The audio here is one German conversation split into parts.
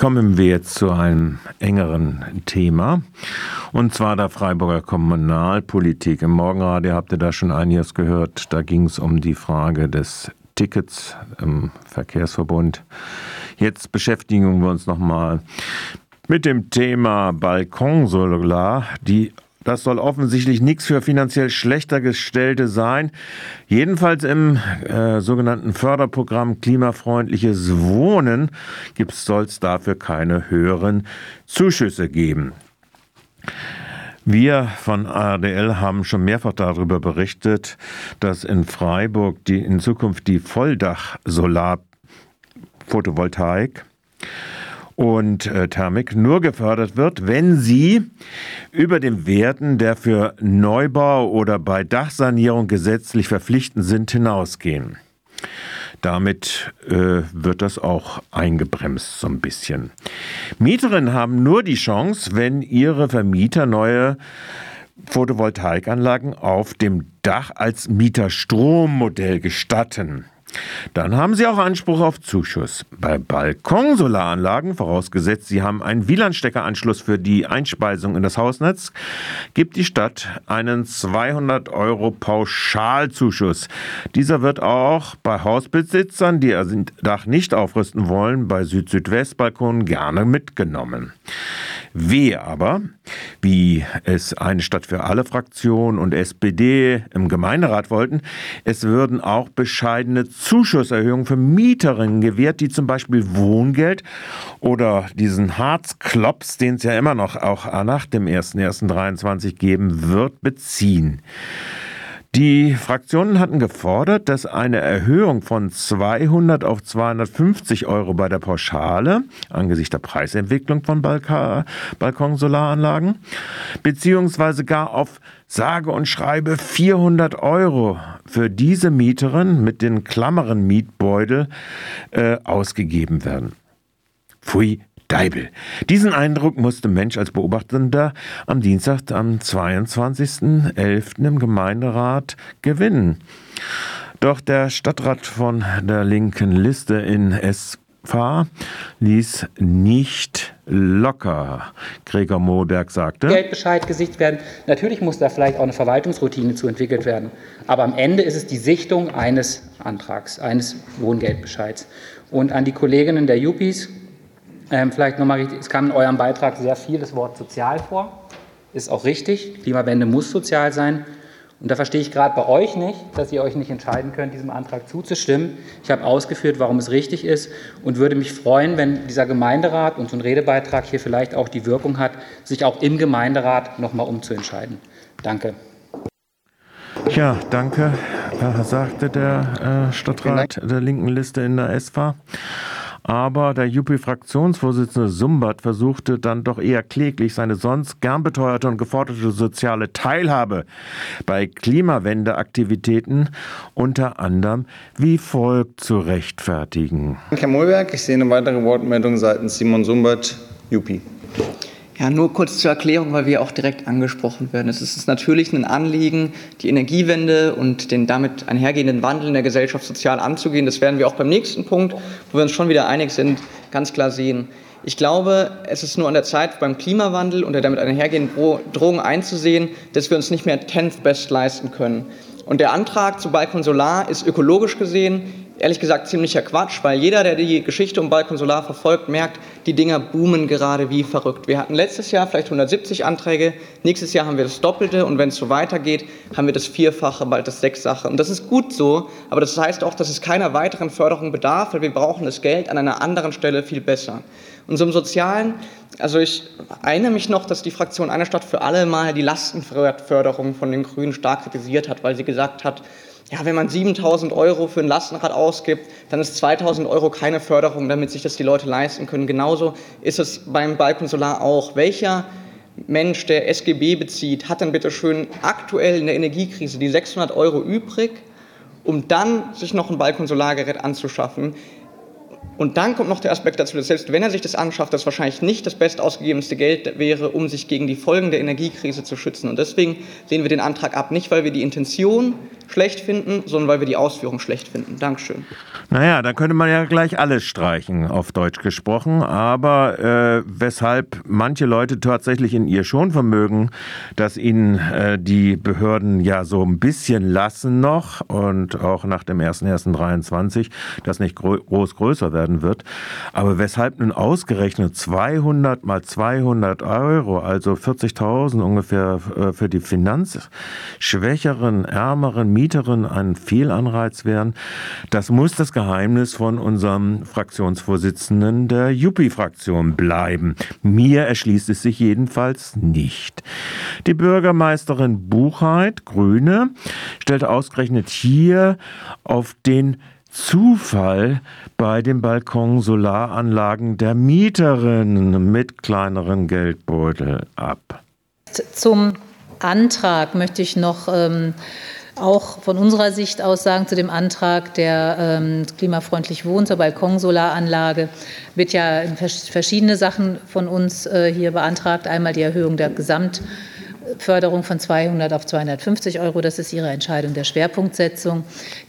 Kommen wir jetzt zu einem engeren Thema, und zwar der Freiburger Kommunalpolitik. Im Morgenradio habt ihr da schon einiges gehört. Da ging es um die Frage des Tickets im Verkehrsverbund. Jetzt beschäftigen wir uns nochmal mit dem Thema Balkonsolar, die das soll offensichtlich nichts für finanziell schlechter Gestellte sein. Jedenfalls im äh, sogenannten Förderprogramm Klimafreundliches Wohnen soll es dafür keine höheren Zuschüsse geben. Wir von ARDL haben schon mehrfach darüber berichtet, dass in Freiburg die, in Zukunft die Volldach-Solar-Photovoltaik und äh, Thermik nur gefördert wird, wenn sie über den Werten der für Neubau oder bei Dachsanierung gesetzlich verpflichtend sind, hinausgehen. Damit äh, wird das auch eingebremst so ein bisschen. Mieterinnen haben nur die Chance, wenn ihre Vermieter neue Photovoltaikanlagen auf dem Dach als Mieterstrommodell gestatten. Dann haben Sie auch Anspruch auf Zuschuss. Bei Balkonsolaranlagen, vorausgesetzt Sie haben einen WLAN-Steckeranschluss für die Einspeisung in das Hausnetz, gibt die Stadt einen 200 Euro Pauschalzuschuss. Dieser wird auch bei Hausbesitzern, die ihr Dach nicht aufrüsten wollen, bei Süd-Südwest-Balkonen gerne mitgenommen. Wehe aber, wie es eine Stadt für alle Fraktion und SPD im Gemeinderat wollten, es würden auch bescheidene Zuschusserhöhungen für Mieterinnen gewährt, die zum Beispiel Wohngeld oder diesen Harzklops, den es ja immer noch auch nach dem 1.1.23 geben wird, beziehen. Die Fraktionen hatten gefordert, dass eine Erhöhung von 200 auf 250 Euro bei der Pauschale angesichts der Preisentwicklung von Balkonsolaranlagen beziehungsweise gar auf sage und schreibe 400 Euro für diese Mieterin mit den Klammeren Mietbeutel äh, ausgegeben werden. Pfui, Deibel. Diesen Eindruck musste Mensch als Beobachtender am Dienstag, am 22.11. im Gemeinderat gewinnen. Doch der Stadtrat von der linken Liste in SV ließ nicht locker. Gregor Moberg sagte. Geldbescheid gesichtet werden. Natürlich muss da vielleicht auch eine Verwaltungsroutine zu entwickelt werden. Aber am Ende ist es die Sichtung eines Antrags, eines Wohngeldbescheids. Und an die Kolleginnen der Juppies ähm, vielleicht nochmal richtig, es kam in eurem Beitrag sehr viel das Wort sozial vor. Ist auch richtig. Klimawende muss sozial sein. Und da verstehe ich gerade bei euch nicht, dass ihr euch nicht entscheiden könnt, diesem Antrag zuzustimmen. Ich habe ausgeführt, warum es richtig ist und würde mich freuen, wenn dieser Gemeinderat und so ein Redebeitrag hier vielleicht auch die Wirkung hat, sich auch im Gemeinderat nochmal umzuentscheiden. Danke. Ja, danke, sagte der äh, Stadtrat der linken Liste in der SFA. Aber der JUPI-Fraktionsvorsitzende Sumbert versuchte dann doch eher kläglich seine sonst gern beteuerte und geforderte soziale Teilhabe bei Klimawendeaktivitäten unter anderem wie folgt zu rechtfertigen. Herr Mohlberg, ich sehe eine weitere Wortmeldung seitens Simon Sumbert, JUPI. Ja, nur kurz zur Erklärung, weil wir auch direkt angesprochen werden. Es ist natürlich ein Anliegen, die Energiewende und den damit einhergehenden Wandel in der Gesellschaft sozial anzugehen. Das werden wir auch beim nächsten Punkt, wo wir uns schon wieder einig sind, ganz klar sehen. Ich glaube, es ist nur an der Zeit, beim Klimawandel und der damit einhergehenden Drohung einzusehen, dass wir uns nicht mehr 10th Best leisten können. Und der Antrag zu Balkon Solar ist ökologisch gesehen ehrlich gesagt ziemlicher Quatsch, weil jeder, der die Geschichte um Balkon Solar verfolgt, merkt, die Dinger boomen gerade wie verrückt. Wir hatten letztes Jahr vielleicht 170 Anträge, nächstes Jahr haben wir das Doppelte und wenn es so weitergeht, haben wir das Vierfache, bald das Sechsfache. Und das ist gut so, aber das heißt auch, dass es keiner weiteren Förderung bedarf, weil wir brauchen das Geld an einer anderen Stelle viel besser. Und so im Sozialen, also ich erinnere mich noch, dass die Fraktion Einer Stadt für alle mal die Lastenförderung von den Grünen stark kritisiert hat, weil sie gesagt hat, ja, wenn man 7000 Euro für ein Lastenrad ausgibt, dann ist 2000 Euro keine Förderung, damit sich das die Leute leisten können. Genauso ist es beim Balkon Solar auch. Welcher Mensch, der SGB bezieht, hat dann bitte schön aktuell in der Energiekrise die 600 Euro übrig, um dann sich noch ein Balkon Solargerät anzuschaffen? Und dann kommt noch der Aspekt dazu, dass selbst wenn er sich das anschafft, das wahrscheinlich nicht das bestausgegebenste Geld wäre, um sich gegen die Folgen der Energiekrise zu schützen. Und deswegen lehnen wir den Antrag ab, nicht weil wir die Intention schlecht finden, sondern weil wir die Ausführung schlecht finden. Dankeschön. Naja, da könnte man ja gleich alles streichen, auf Deutsch gesprochen. Aber äh, weshalb manche Leute tatsächlich in ihr Schonvermögen, dass ihnen äh, die Behörden ja so ein bisschen lassen noch und auch nach dem 1.1.23 das nicht groß größer werden wird. Aber weshalb nun ausgerechnet 200 mal 200 Euro, also 40.000 ungefähr äh, für die finanzschwächeren, ärmeren Mieterinnen ein Fehlanreiz wären, das muss das Geheimnis von unserem Fraktionsvorsitzenden der Juppie-Fraktion bleiben. Mir erschließt es sich jedenfalls nicht. Die Bürgermeisterin Buchheit, Grüne, stellt ausgerechnet hier auf den Zufall bei den Balkonsolaranlagen der Mieterinnen mit kleineren Geldbeutel ab. Zum Antrag möchte ich noch ähm, auch von unserer Sicht aus sagen zu dem Antrag der ähm, klimafreundlich Wohnen zur Balkonsolaranlage wird ja verschiedene Sachen von uns äh, hier beantragt. Einmal die Erhöhung der Gesamt Förderung von 200 auf 250 Euro. Das ist Ihre Entscheidung der Schwerpunktsetzung.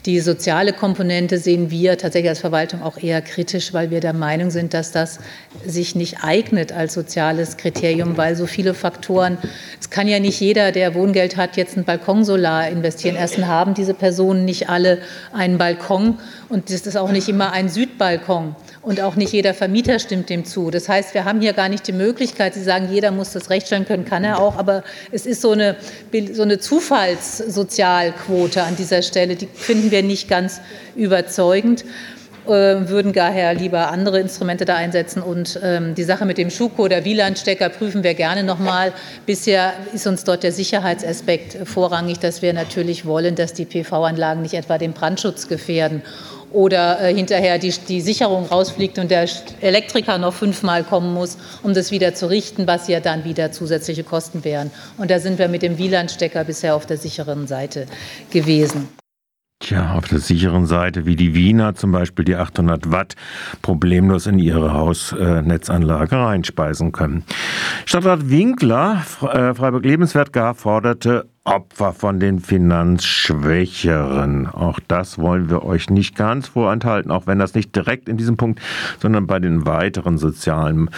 Die soziale Komponente sehen wir tatsächlich als Verwaltung auch eher kritisch, weil wir der Meinung sind, dass das sich nicht eignet als soziales Kriterium, weil so viele Faktoren, es kann ja nicht jeder, der Wohngeld hat, jetzt ein Balkonsolar investieren. Erstens haben diese Personen nicht alle einen Balkon und es ist auch nicht immer ein Südbalkon. Und auch nicht jeder Vermieter stimmt dem zu. Das heißt, wir haben hier gar nicht die Möglichkeit, Sie sagen, jeder muss das rechtstellen können, kann er auch, aber es ist so eine, so eine Zufallssozialquote an dieser Stelle, die finden wir nicht ganz überzeugend äh, würden daher lieber andere Instrumente da einsetzen. Und ähm, die Sache mit dem Schuko oder Wielandstecker prüfen wir gerne nochmal. Bisher ist uns dort der Sicherheitsaspekt vorrangig, dass wir natürlich wollen, dass die PV-Anlagen nicht etwa den Brandschutz gefährden oder äh, hinterher die, die Sicherung rausfliegt und der Elektriker noch fünfmal kommen muss, um das wieder zu richten, was ja dann wieder zusätzliche Kosten wären. Und da sind wir mit dem Wielandstecker bisher auf der sicheren Seite gewesen. Tja, auf der sicheren Seite, wie die Wiener zum Beispiel die 800 Watt problemlos in ihre Hausnetzanlage reinspeisen können. Stadtrat Winkler, äh, Freiburg Lebenswert gar, forderte Opfer von den Finanzschwächeren. Auch das wollen wir euch nicht ganz vorenthalten, auch wenn das nicht direkt in diesem Punkt, sondern bei den weiteren sozialen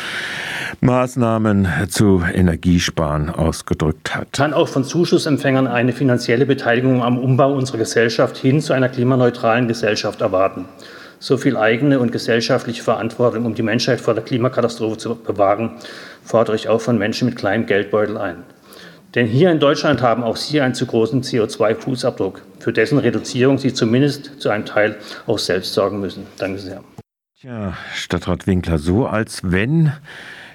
Maßnahmen zu Energiesparen ausgedrückt hat. Kann auch von Zuschussempfängern eine finanzielle Beteiligung am Umbau unserer Gesellschaft hin zu einer klimaneutralen Gesellschaft erwarten. So viel eigene und gesellschaftliche Verantwortung, um die Menschheit vor der Klimakatastrophe zu bewahren, fordere ich auch von Menschen mit kleinem Geldbeutel ein. Denn hier in Deutschland haben auch Sie einen zu großen CO2-Fußabdruck, für dessen Reduzierung Sie zumindest zu einem Teil auch selbst sorgen müssen. Danke sehr. Tja, Stadtrat Winkler, so als wenn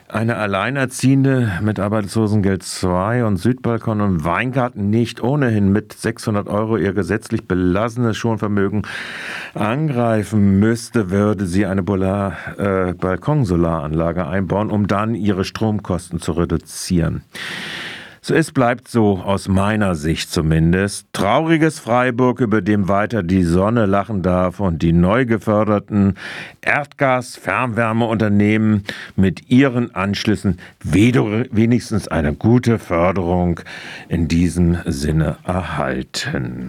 eine Alleinerziehende mit Arbeitslosengeld 2 und Südbalkon und Weingarten nicht ohnehin mit 600 Euro ihr gesetzlich belassenes Schonvermögen angreifen müsste, würde sie eine Polar, äh, Balkonsolaranlage einbauen, um dann ihre Stromkosten zu reduzieren. Es bleibt so aus meiner Sicht zumindest. Trauriges Freiburg, über dem weiter die Sonne lachen darf und die neu geförderten Erdgas-Fernwärmeunternehmen mit ihren Anschlüssen wenigstens eine gute Förderung in diesem Sinne erhalten.